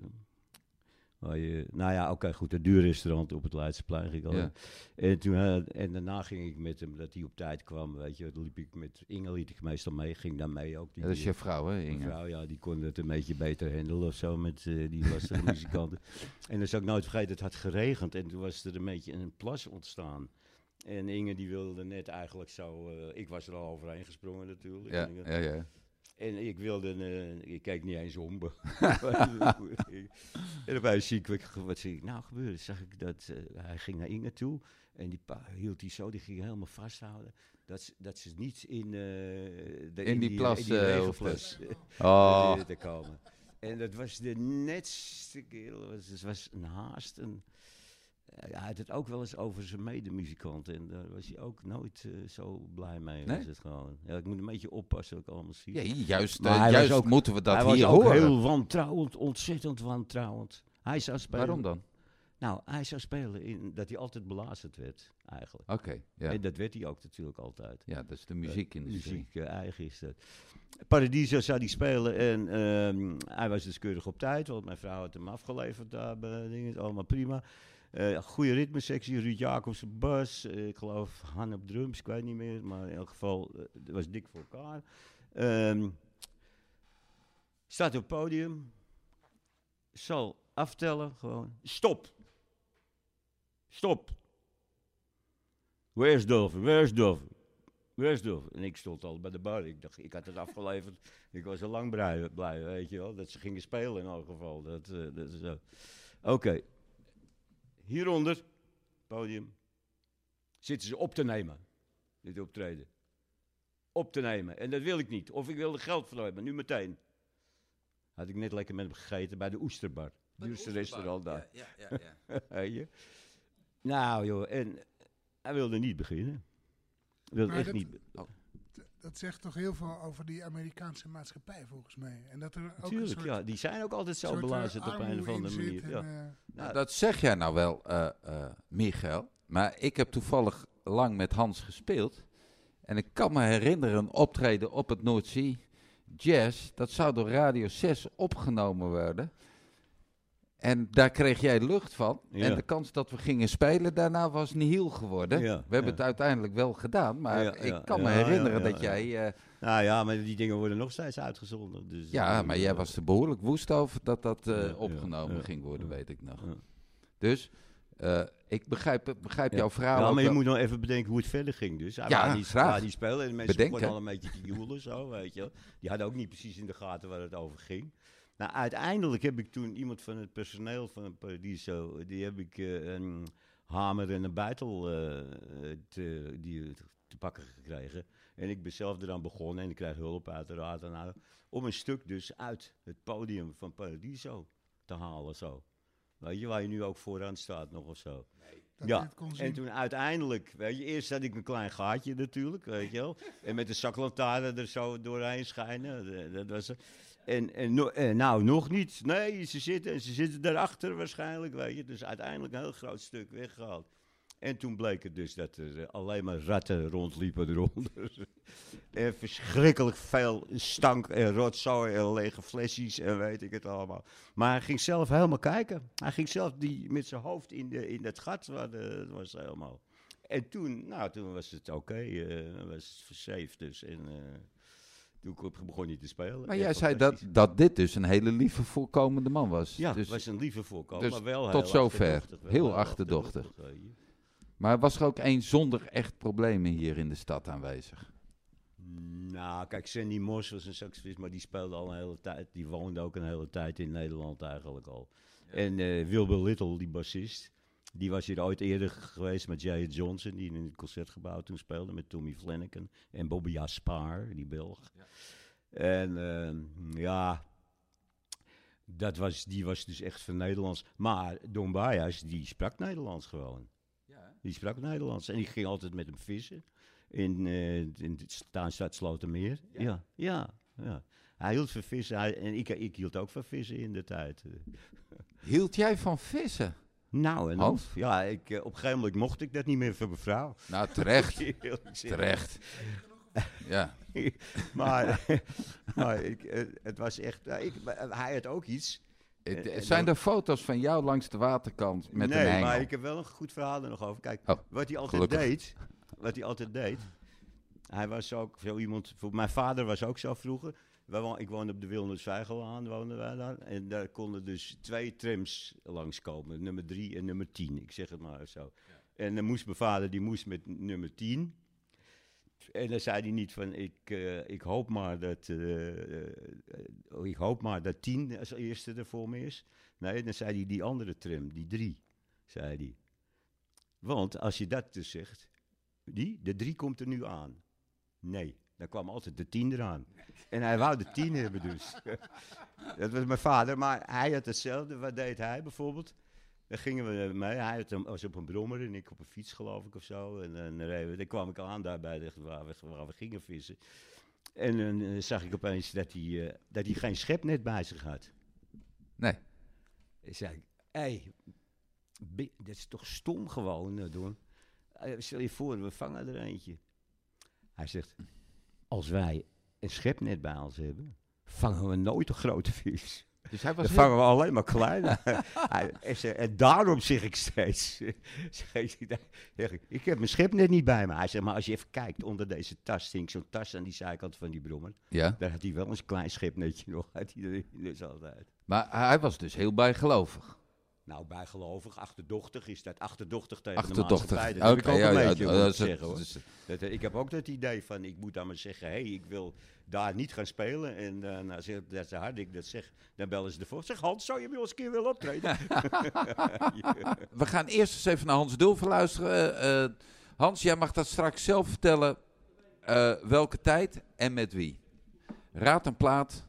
waar je, nou ja, oké, goed, dat dure restaurant op het Leidseplein ging ik Ja. altijd. En, toen, eh, en daarna ging ik met hem, dat hij op tijd kwam, weet je, dan liep ik met Inge liet ik meestal mee, ging daar mee ook. Die, Dat is je vrouw, hè, Inge? vrouw, ja, die kon het een beetje beter handelen of zo met eh, die lastige muzikanten. En dan zou ik nooit vergeten, het had geregend en toen was er een beetje een plas ontstaan. En Inge die wilde net eigenlijk zo, eh, ik was er al overheen gesprongen natuurlijk. Ja, ja, ja. En ik wilde, eh, ik keek niet eens om. en opeens zie ik, wat- zie ik nou gebeuren? Zag ik dat eh, hij ging naar Inge toe en die pa hield die zo, die ging helemaal vasthouden. Dat ze, dat ze niet in, eh, de, In die plas, in die regenplas Oh, te komen. En dat was de netste kerel. Het was, was een haast. Een, hij had het ook wel eens over zijn medemuzikanten. En daar was hij ook nooit eh, zo blij mee. Nee? Was het gewoon. Ja, ik moet een beetje oppassen wat ik allemaal zie. ja, juist, Maar eh, hij was juist ook- moeten we dat hij was hier horen. heel wantrouwend, ontzettend wantrouwend. Hij zou spelen. Waarom dan? Nou, hij zou spelen in dat hij altijd belazerd werd, eigenlijk. Oké, ja. En dat werd hij ook natuurlijk altijd. Ja, dat is de muziekindustrie. Muziek eh, eigen is dat. Paradiso zou die spelen en ehm, hij was dus keurig op tijd, want mijn vrouw had hem afgeleverd daar dingen, allemaal prima. Eh goede ritmesectie, Ruud Jacobs op bas, eh, ik geloof Han op drums, ik weet niet meer, maar in elk geval, eh, was dik voor elkaar. Ehm, staat op podium, zal aftellen, gewoon, stop, stop. Where's Dolphin, where's Dolphin? Where's? En ik stond al bij de bar. Ik dacht, ik had het afgeleverd. Ik was al lang blij, blij weet je wel. Dat ze gingen spelen in elk geval. Dat, dat zo. Hieronder, podium, zitten ze op te nemen. Dit optreden. Op te nemen. En dat wil ik niet. Of ik wil er geld voor hebben, nu meteen. Had ik net lekker met hem gegeten bij de Oesterbar. Duurste restaurant daar. Ja, ja, ja. Nou joh, en hij wilde niet beginnen. Wilde Maar echt dat- niet. be- Dat dat zegt toch heel veel over die Amerikaanse maatschappij volgens mij. En dat er ook een Tuurlijk, soort, ja. Die zijn ook altijd zo eh, belazerd op een of andere manier. en, Ja. eh, Nou, dat zeg jij nou wel, eh eh, Michael. Maar ik heb toevallig lang met Hans gespeeld. En ik kan me herinneren een optreden op het Noordzee Jazz. Dat zou door Radio 6 opgenomen worden. En daar kreeg jij lucht van. Ja. En de kans dat we gingen spelen daarna was nihil geworden. Ja, we hebben ja. het uiteindelijk wel gedaan. Maar ik kan me herinneren dat jij... eh, Nou ja, maar die dingen worden nog steeds uitgezonden. Dus, ja, eh, maar jij was er behoorlijk woest over dat dat eh, opgenomen ging worden, weet ik nog. Dus ik begrijp, begrijp jouw verhaal Ja, maar je moet nog even bedenken hoe het verder ging. Dus hij Ja, niet, graag. niet spelen en de mensen begonnen al een beetje te joelen, zo, weet je. Die hadden ook niet precies in de gaten waar het over ging. Nou, uiteindelijk heb ik toen iemand van het personeel van Paradiso, die heb ik eh, een hamer en een buitel eh, te, die, te pakken gekregen. En ik ben zelf eraan begonnen en ik krijg hulp uiteraard. En, om een stuk dus uit het podium van Paradiso te halen, zo. Weet je, waar je nu ook vooraan staat nog of zo. dat Ja, het. En toen uiteindelijk, weet je, eerst had ik een klein gaatje natuurlijk, weet je wel. En met de zaklantaarn er zo doorheen schijnen. eh, Dat was er. En, en, en nou, nog niet. Nee, ze zitten, en ze zitten daarachter waarschijnlijk, weet je. Dus uiteindelijk een heel groot stuk weggehaald. En toen bleek het dus dat er eh, alleen maar ratten rondliepen eronder. en verschrikkelijk veel stank en rotzooi en lege flesjes en weet ik het allemaal. Maar hij ging zelf helemaal kijken. Hij ging zelf die, met zijn hoofd in, de, in dat gat. Waar was helemaal. En toen, nou, toen was het oké. eh, was het versaved dus. En eh, toen begon hij te spelen. Maar jij zei dat, dat dit dus een hele lieve voorkomende man was. Ja, dus, was een lieve voorkomen, dus maar wel tot zover. achterdochtig, Heel achterdochtig. je. Maar was er ook één zonder echt problemen hier in de stad aanwezig? Nou, kijk, Sandy Moss was een saxofonist, maar die speelde al een hele tijd. Die woonde ook een hele tijd in Nederland eigenlijk al. En eh Wilbur Little, die bassist, die was hier ooit eerder geweest met Jay Johnson, die in het concertgebouw toen speelde met Tommy Flanagan. En Bobby Aspar, die Belg. En ehm, ja, dat was, die was dus echt van Nederlands. Maar Don Bajas, die sprak Nederlands gewoon. Die sprak Nederlands. En die ging altijd met hem vissen. In, eh in het Staanstad Slotermeer. Ja. ja, ja, Hij hield van vissen. Hij- en ik, ik hield ook van vissen in de tijd. Hield jij van vissen? Nou, en Hans? Ja, ik, eh, op een gegeven moment mocht ik dat niet meer van mijn vrouw. Nou, terecht. Terecht. Ja. maar maar ik, eh, het was echt... ja, ik, maar hij had ook iets. Het- Eh, zijn er foto's van jou langs de waterkant met nee, een hengel? maar ik heb wel een goed verhaal er nog over. Kijk, Oh, wat hij altijd gelukkig. deed... Wat hij altijd deed... Hij was ook zo iemand... Mijn vader was ook zo vroeger. Wij ik woonde op de Wilnerswijgelaan, woonden wij daar. En daar konden dus twee trams langskomen. Nummer drie en nummer tien. Ik zeg het maar zo. En dan moest mijn vader, die moest met nummer tien. En dan zei hij niet van, ik, eh, ik hoop maar dat, eh, eh, ik hoop maar dat tien als eerste er voor me is. Nee, dan zei hij die andere tram, die drie, zei hij. Want als je dat dus zegt, die, de drie komt er nu aan. Nee, dan kwam altijd de tien eraan. En hij wou de tien hebben dus. dat was mijn vader, maar hij had hetzelfde. Wat deed hij bijvoorbeeld? Dan gingen we mee. Hij was op een brommer en ik op een fiets, geloof ik, of zo. En dan, reden we- dan kwam ik aan daar bij de, waar, we, waar we gingen vissen. En dan eh, zag ik opeens dat hij, eh, dat hij geen schepnet bij zich had. Nee. Ik zei, hé, hey, dat is toch stom gewoon, uh, stel je voor, we vangen er eentje. Hij zegt, als wij een schepnet bij ons hebben, vangen we nooit een grote vis. Dus hij Dan was heel- vangen we alleen maar kleine. En daarom zeg ik steeds, zeg ik, ik, ik heb mijn schepnet niet bij me. Hij zegt, maar als je even kijkt onder deze tas, hing zo'n tas aan die zijkant van die brommer. Ja, Daar had hij wel een klein schepnetje nog, had hij dus altijd. maar hij was dus heel bijgelovig. Nou, bijgelovig, achterdochtig is dat. Achterdochtig tegen de Achterdochtig. maatschappij. Dat heb ik ook een beetje ja, is- zeggen, hoor. dat is- Dat, eh, ik heb ook dat idee van, ik moet dan maar zeggen, hé, hey, ik wil daar niet gaan spelen. En dan als ik- dat ze hard ik dat zeg, dan bellen ze ervoor. Zeg, Hans, zou je wel eens een keer willen optreden? We gaan eerst eens even naar Hans Dulver luisteren. Eh, Hans, jij mag dat straks zelf vertellen. welke tijd en met wie. Raad een plaat.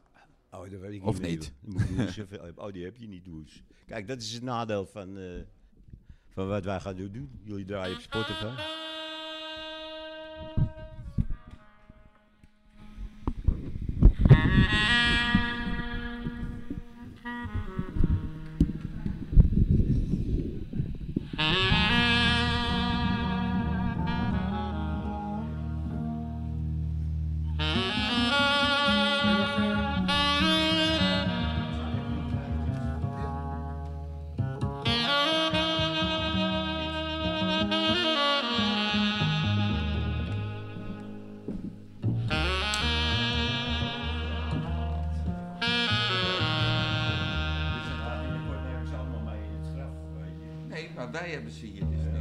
Oh, dat weet ik Of niet? niet. Oh, die heb je niet, Does. Kijk, dat is het nadeel van, eh, van wat wij gaan doen. Jullie draaien op Spotify. Maar wij hebben ze hier dus nu.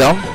Wie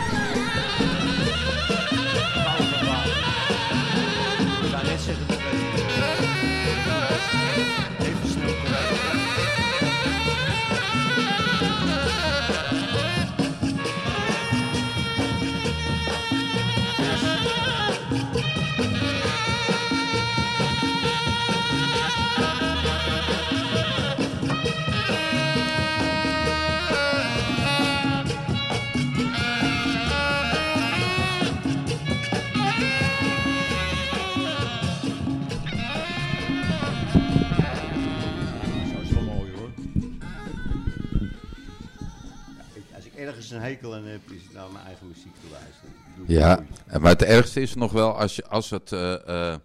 hekel aan heb, is het nou mijn eigen muziek te luisteren. Het Ja, nooit. maar het ergste is nog wel als, je, als het eh, eh,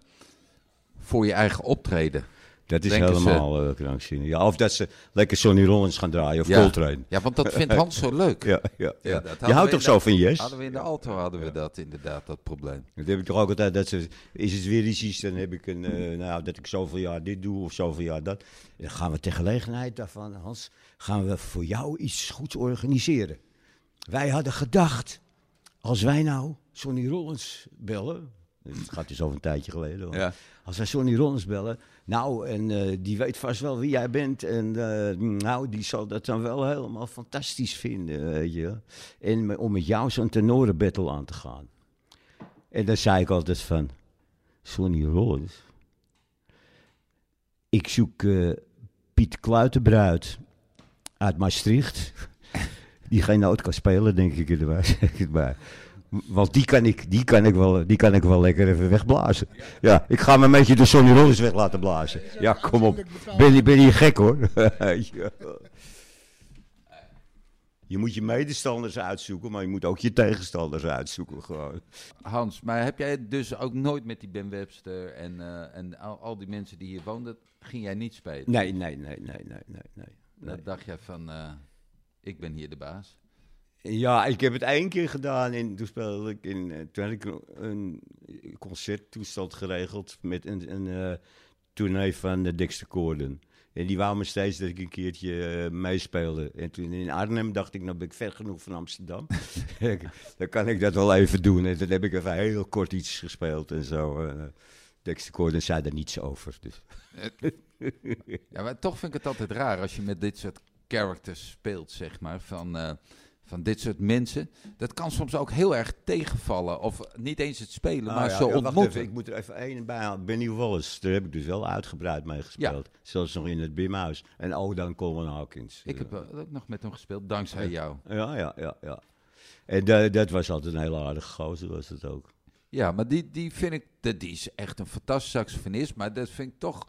voor je eigen optreden. Dat is ze- helemaal eh, krankzinnig. Ja, of dat ze lekker Sonny Rollins gaan draaien of Ja. Coltrane. Ja, want dat vindt Hans zo leuk. Ja, ja, Je houdt toch in zo de- van Yes? Hadden we in de alto hadden we dat inderdaad, dat probleem. Dat heb ik toch ook altijd, dat ze, is het weer iets, dan heb ik een, eh, nou, dat ik zoveel jaar dit doe of zoveel jaar dat. En dan gaan we ter gelegenheid daarvan, Hans, gaan we voor jou iets goeds organiseren. Wij hadden gedacht, als wij nou Sonny Rollins bellen, het gaat dus over een tijdje geleden, hoor. Ja. als wij Sonny Rollins bellen, nou, en eh, die weet vast wel wie jij bent, en eh, nou, die zal dat dan wel helemaal fantastisch vinden, weet je. En om met jou zo'n tenorenbattle aan te gaan. En dan zei ik altijd van, Sonny Rollins, ik zoek eh, Piet Kluitenbruid uit Maastricht, die geen noot kan spelen, denk ik erbij. Want die kan, ik, die, kan ik wel, die kan ik wel lekker even wegblazen. Ja, ik ga me een beetje de Sonny Rollins weg laten blazen. Ja, kom op. Ben, je- ben je gek hoor. Ja. Je moet je medestanders uitzoeken, maar je moet ook je tegenstanders uitzoeken gewoon. Hans, maar heb jij dus ook nooit met die Ben Webster en, eh, en al, al die mensen die hier woonden, ging jij niet spelen? Nee, nee, nee, nee, nee, nee, nee. Dan dacht jij van, eh, ik ben hier de baas. Ja, ik heb het één keer gedaan. En toen speelde ik in. eh, Toen had ik een- concerttoestand geregeld met een, een eh, tournee van de Dexter Gordon. En die wou me steeds dat ik een keertje eh, meespeelde. En toen in Arnhem dacht ik, nou ben ik ver genoeg van Amsterdam. Dan kan ik dat wel even doen. En toen heb ik even heel kort iets gespeeld en zo. Eh, Dexter Gordon zei er niets over. Dus. Ja, maar toch vind ik het altijd raar als je met dit soort characters speelt, zeg maar, van, eh, van dit soort mensen. Dat kan soms ook heel erg tegenvallen, of niet eens het spelen, Ah, maar ja, zo ja, ontmoeten. even, ik moet er even één bij halen. Benny Wallace, daar heb ik dus wel uitgebreid mee gespeeld. Zelfs nog in het Bimhuis. En ook dan Coleman Hawkins. Ik heb eh, ook nog met hem gespeeld, dankzij jou. Ja, ja, ja, ja. En da- dat was altijd een hele aardige gozer, was het ook. Ja, maar die, die vind ik, dat- die is echt een fantastische saxofonist, maar dat vind ik toch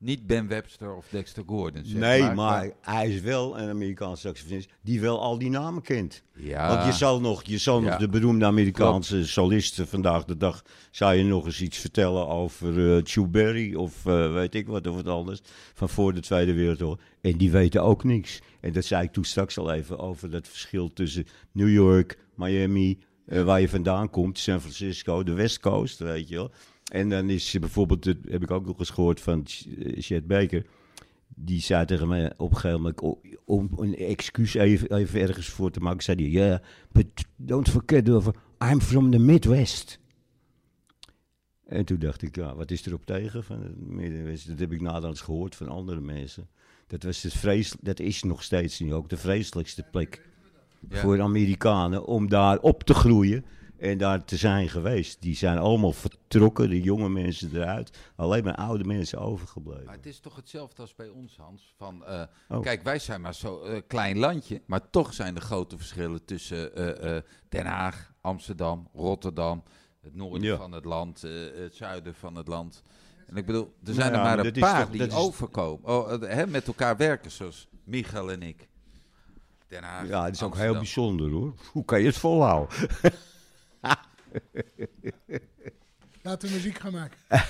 niet Ben Webster of Dexter Gordon. Zeg nee, maar, hij is wel een Amerikaanse saxofonist die wel al die namen kent. Ja, Want je zal nog, je zal Ja. nog de beroemde Amerikaanse solisten vandaag de dag... zou je nog eens iets vertellen over Chu Berry of eh, weet ik wat of wat anders... van voor de Tweede Wereldoorlog. En die weten ook niks. En dat zei ik toen straks al even over dat verschil tussen New York, Miami... eh, waar je vandaan komt, San Francisco, de West Coast, weet je wel. En dan is bijvoorbeeld, dat heb ik ook nog eens gehoord van eh, Chet Baker... Die zei tegen mij op een gegeven moment, o- om een excuus even, even ergens voor te maken, zei hij, ja, but don't forget, over, I'm from the Midwest. En toen dacht ik, ja, wat is erop tegen van het Midwesten? Dat heb ik naderhand gehoord van andere mensen. Dat, was het vrees, dat is nog steeds nu ook de vreselijkste plek Ja. voor Amerikanen om daar op te groeien en daar te zijn geweest. Die zijn allemaal vertrokken, de jonge mensen eruit. Alleen maar oude mensen overgebleven. Maar het is toch hetzelfde als bij ons, Hans. Van, eh, Oh. Kijk, wij zijn maar zo'n eh, klein landje, maar toch zijn er grote verschillen tussen eh, Den Haag, Amsterdam, Rotterdam, het noorden Ja. van het land, het zuiden van het land. En ik bedoel, er zijn Nou er maar een paar toch- die overkomen, oh, hè, met elkaar werken, zoals Michael en ik. Den Haag, Ja, het is ook heel bijzonder hoor. Hoe kan je het volhouden? Laten we muziek gaan maken. Zullen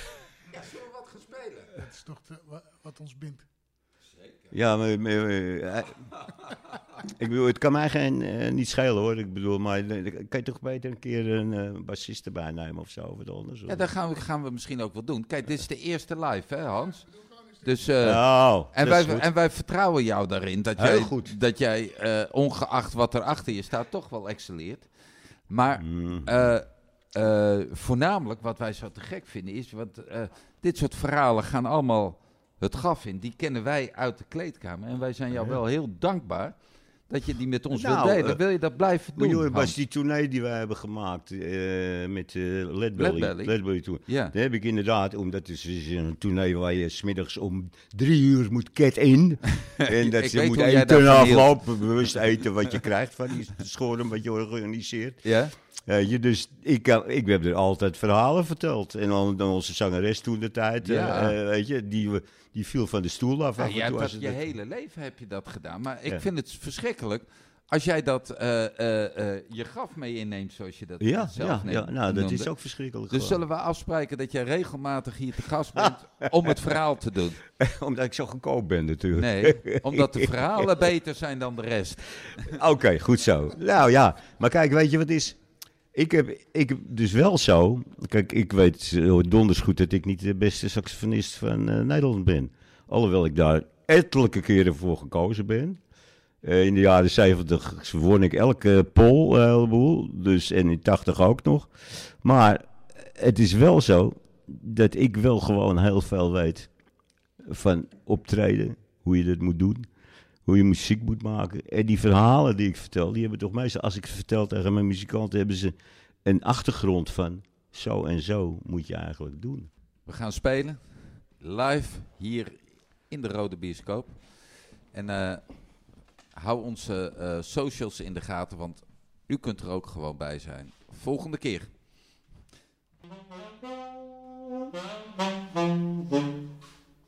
we wat gaan spelen? Dat is toch de- wa- wat ons bindt. Ja, maar, maar, eh, eh, ik bedoel, het kan mij geen, eh, niet schelen hoor. Ik bedoel, maar eh, kan je toch beter een keer een eh, bassist erbij nemen of zo, of wat anders? Ja, dat gaan we, gaan we misschien ook wel doen. Kijk, dit is de eerste live, hè Hans? Dus, eh, oh, En dat is wij, en wij vertrouwen jou daarin. Dat Heel jij, goed. Dat jij eh, ongeacht wat er achter je staat, toch wel excelleert. Maar Mm. eh, eh, voornamelijk wat wij zo te gek vinden is... Want eh, dit soort verhalen gaan allemaal het graf in. Die kennen wij uit de kleedkamer. En wij zijn jou wel heel dankbaar dat je die met ons Nou, wilt delen. eh, Wil je dat blijven Maar doen, joh, was die tournee die wij hebben gemaakt eh, met Leadbelly. Leadbelly. Leadbelly toen. Ja. Daar heb ik inderdaad, omdat het is een tournee waar je smiddags om drie uur moet cat in. en dat je moet eten aflopen, bewust eten wat je krijgt van die schoren wat je organiseert. Ja? Eh, je, dus ik, kan- ik heb er altijd verhalen verteld. En dan, dan onze zangeres toen de tijd, eh, Ja. eh, weet je, die, die viel van de stoel af. Ja, en jij hebt dat je hele leven heb je dat gedaan. Maar ik Ja. vind het verschrikkelijk als jij dat je graf mee inneemt, zoals je dat ja, zelf ja, neemt, ja, nou, dat is ook verschrikkelijk. Dus gewoon. zullen we afspreken dat jij regelmatig hier te gast bent om het verhaal te doen? Omdat ik zo goedkoop ben natuurlijk. Nee, omdat de verhalen beter zijn dan de rest. Oké, goed zo. Nou ja, maar kijk, weet je wat is? Ik heb, ik dus wel zo. Kijk, ik weet eh, donders goed dat ik niet de beste saxofonist van eh, Nederland ben. Alhoewel ik daar ettelijke keren voor gekozen ben. Eh, in de jaren 70 won ik elke pol een heleboel. Dus, en in 80 ook nog. Maar het is wel zo dat ik wel gewoon heel veel weet van optreden. Hoe je dat moet doen hoe je muziek moet maken. En die verhalen die ik vertel, die hebben toch meestal, als ik ze vertel tegen mijn muzikanten, hebben ze een achtergrond van zo en zo moet je eigenlijk doen. We gaan spelen live hier in de Rode Bioscoop. En eh, hou onze eh, socials in de gaten, want u kunt er ook gewoon bij zijn. Volgende keer.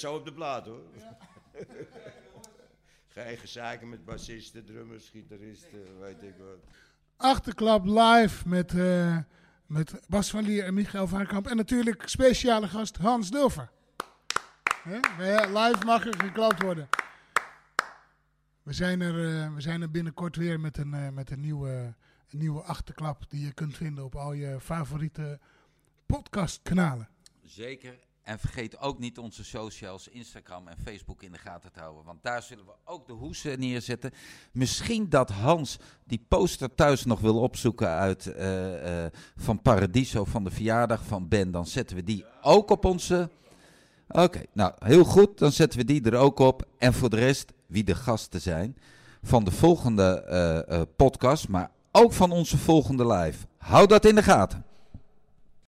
zo op de plaat hoor. Geen gezaken met bassisten, drummers, gitaristen, weet ik wat. Achterklap live met, eh, met Bas van Lier en Michael Vaarkamp. En natuurlijk speciale gast Hans Dulfer. Hè? Ja, live mag er geklapt worden. We zijn er, eh, we zijn er binnenkort weer met een, eh, met een, nieuwe, een nieuwe achterklap die je kunt vinden op al je favoriete podcastkanalen. Zeker. En vergeet ook niet onze socials, Instagram en Facebook in de gaten te houden. Want daar zullen we ook de hoesen neerzetten. Misschien dat Hans die poster thuis nog wil opzoeken uit eh, eh, van Paradiso van de verjaardag van Ben. Dan zetten we die ook op onze... Oké, nou heel goed. Dan zetten we die er ook op. En voor de rest, wie de gasten zijn van de volgende eh, podcast. Maar ook van onze volgende live. Hou dat in de gaten.